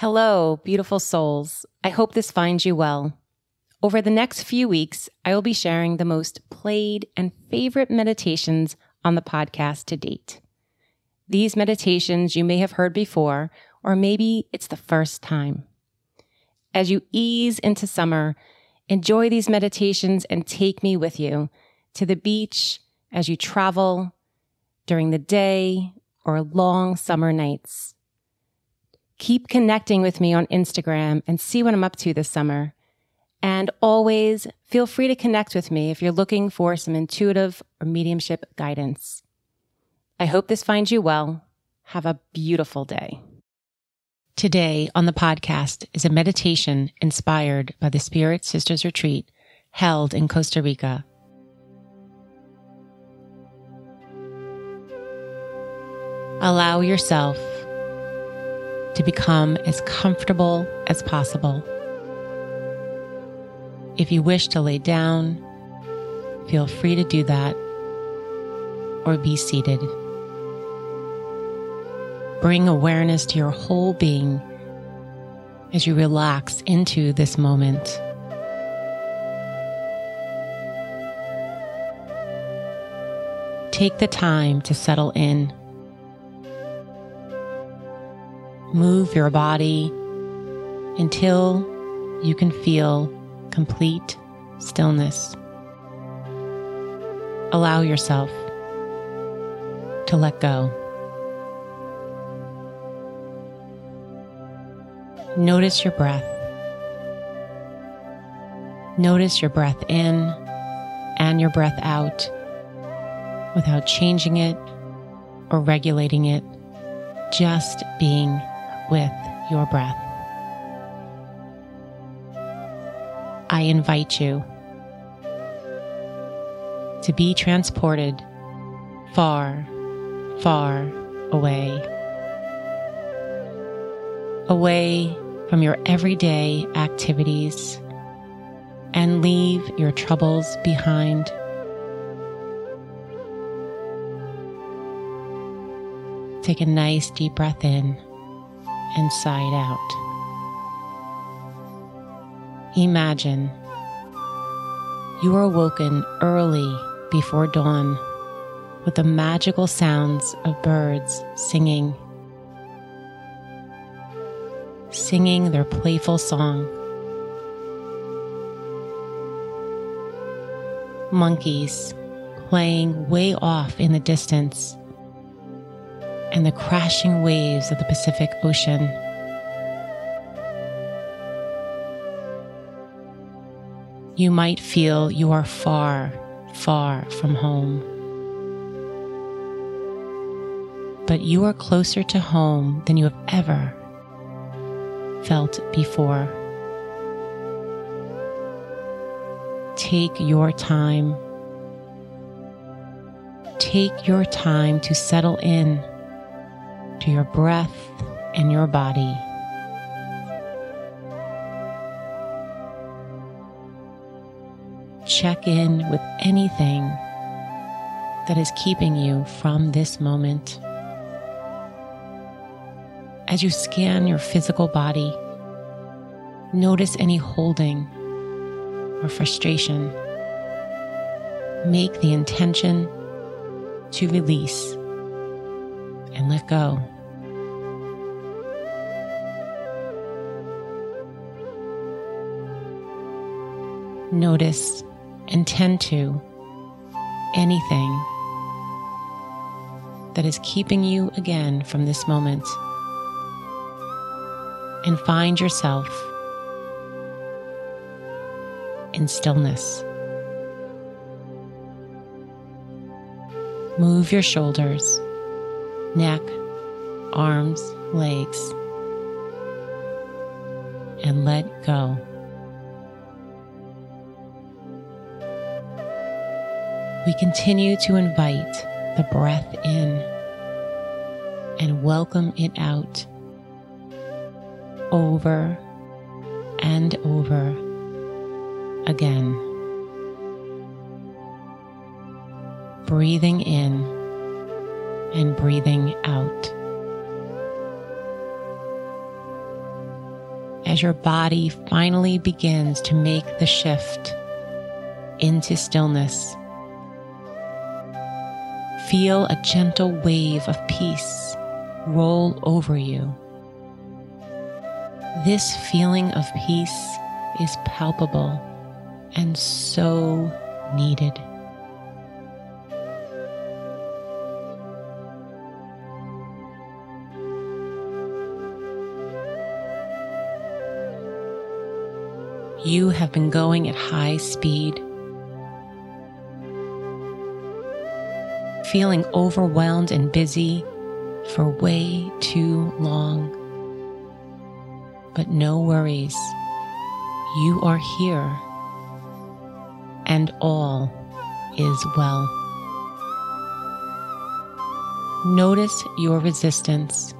Hello, beautiful souls. I hope this finds you well. Over the next few weeks, I will be sharing the most played and favorite meditations on the podcast to date. These meditations you may have heard before, or maybe it's the first time. As you ease into summer, enjoy these meditations and take me with you to the beach as you travel during the day or long summer nights. Keep connecting with me on Instagram and see what I'm up to this summer. And always feel free to connect with me if you're looking for some intuitive or mediumship guidance. I hope this finds you well. Have a beautiful day. Today on the podcast is a meditation inspired by the Spirit Sisters Retreat held in Costa Rica. Allow yourself to become as comfortable as possible. If you wish to lay down, feel free to do that or be seated. Bring awareness to your whole being as you relax into this moment. Take the time to settle in. Move your body until you can feel complete stillness. Allow yourself to let go. Notice your breath. Notice your breath in and your breath out without changing it or regulating it, just being with your breath. I invite you to be transported far, far away. Away from your everyday activities and leave your troubles behind. Take a nice deep breath in and it out. Imagine you are awoken early before dawn with the magical sounds of birds singing, singing their playful song. Monkeys playing way off in the distance and the crashing waves of the Pacific Ocean. You might feel you are far, far from home. But you are closer to home than you have ever felt before. Take your time. Take your time to settle in to your breath and your body. Check in with anything that is keeping you from this moment. As you scan your physical body, notice any holding or frustration. Make the intention to release and let go. Notice and tend to anything that is keeping you again from this moment. And find yourself in stillness. Move your shoulders neck, arms, legs, and let go. We continue to invite the breath in and welcome it out over and over again. Breathing in and breathing out. as your body finally begins to make the shift into stillness. Feel a gentle wave of peace roll over you. This feeling of peace is palpable and so needed. You have been going at high speed, feeling overwhelmed and busy for way too long. But no worries, you are here, and all is well. Notice your resistance.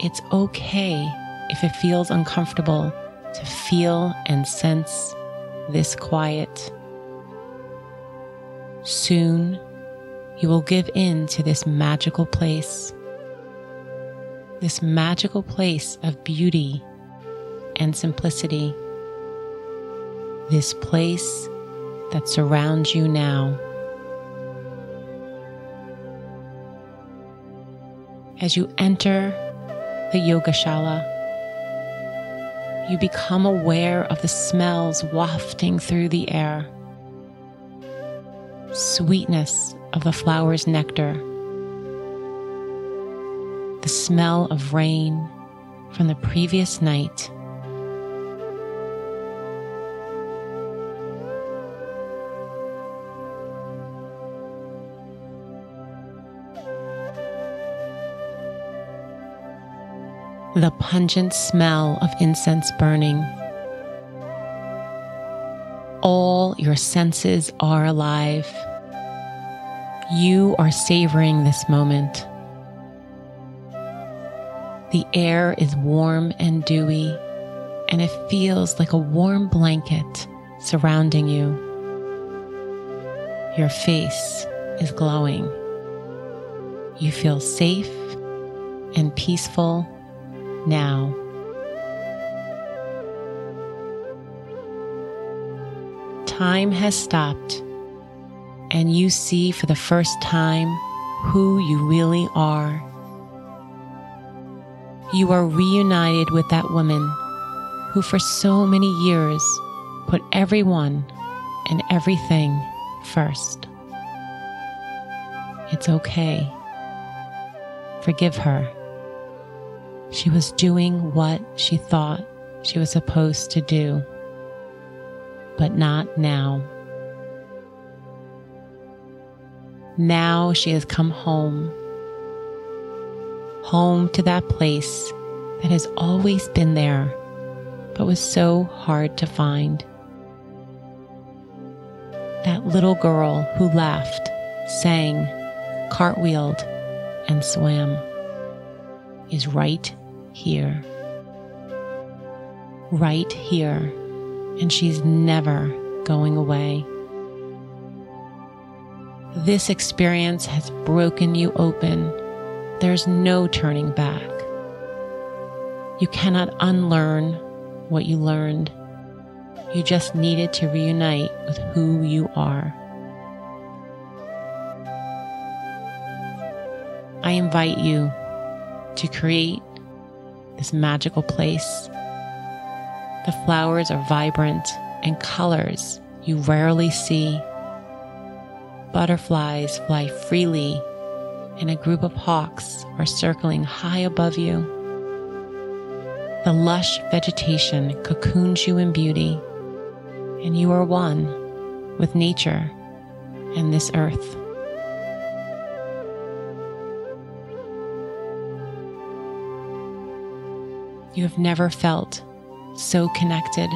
It's okay if it feels uncomfortable to feel and sense this quiet. Soon, you will give in to this magical place, this magical place of beauty and simplicity, this place that surrounds you now. As you enter the Yogashala, you become aware of the smells wafting through the air. Sweetness of the flower's nectar, the smell of rain from the previous night. the pungent smell of incense burning. All your senses are alive. You are savoring this moment. The air is warm and dewy, and it feels like a warm blanket surrounding you. Your face is glowing. You feel safe and peaceful now. Time has stopped, and you see for the first time who you really are. You are reunited with that woman who, for so many years, put everyone and everything first. It's okay. Forgive her. She was doing what she thought she was supposed to do, but not now. Now she has come home, home to that place that has always been there, but was so hard to find. That little girl who laughed, sang, cartwheeled, and swam is right here. Right here. And she's never going away. This experience has broken you open. There's no turning back. You cannot unlearn what you learned. You just needed to reunite with who you are. I invite you to create this magical place. The flowers are vibrant and colors you rarely see. Butterflies fly freely, and a group of hawks are circling high above you. The lush vegetation cocoons you in beauty, and you are one with nature and this earth. You have never felt so connected.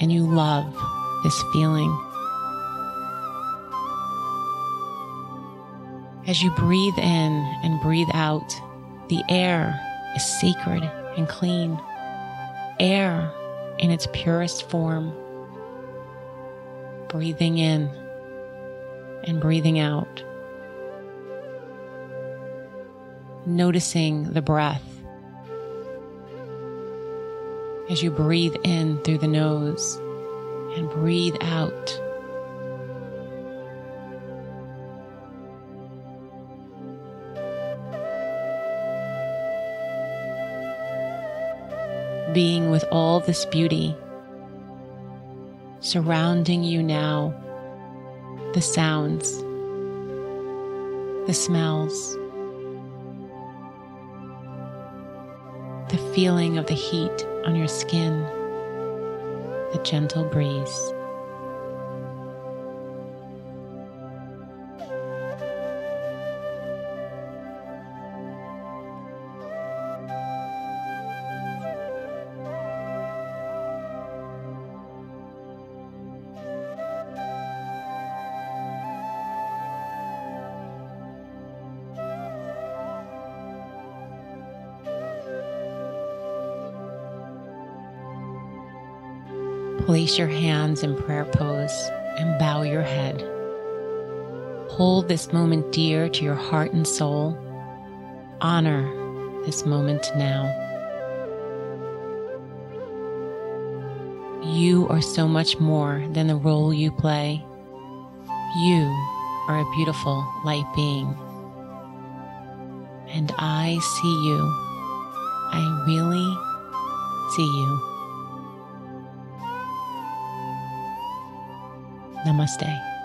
And you love this feeling. As you breathe in and breathe out, the air is sacred and clean. Air in its purest form. Breathing in and breathing out. noticing the breath as you breathe in through the nose and breathe out. Being with all this beauty surrounding you now, the sounds, the smells, feeling of the heat on your skin, the gentle breeze. Place your hands in prayer pose and bow your head. Hold this moment dear to your heart and soul. Honor this moment now. You are so much more than the role you play. You are a beautiful light being. And I see you. I really see you. Namaste.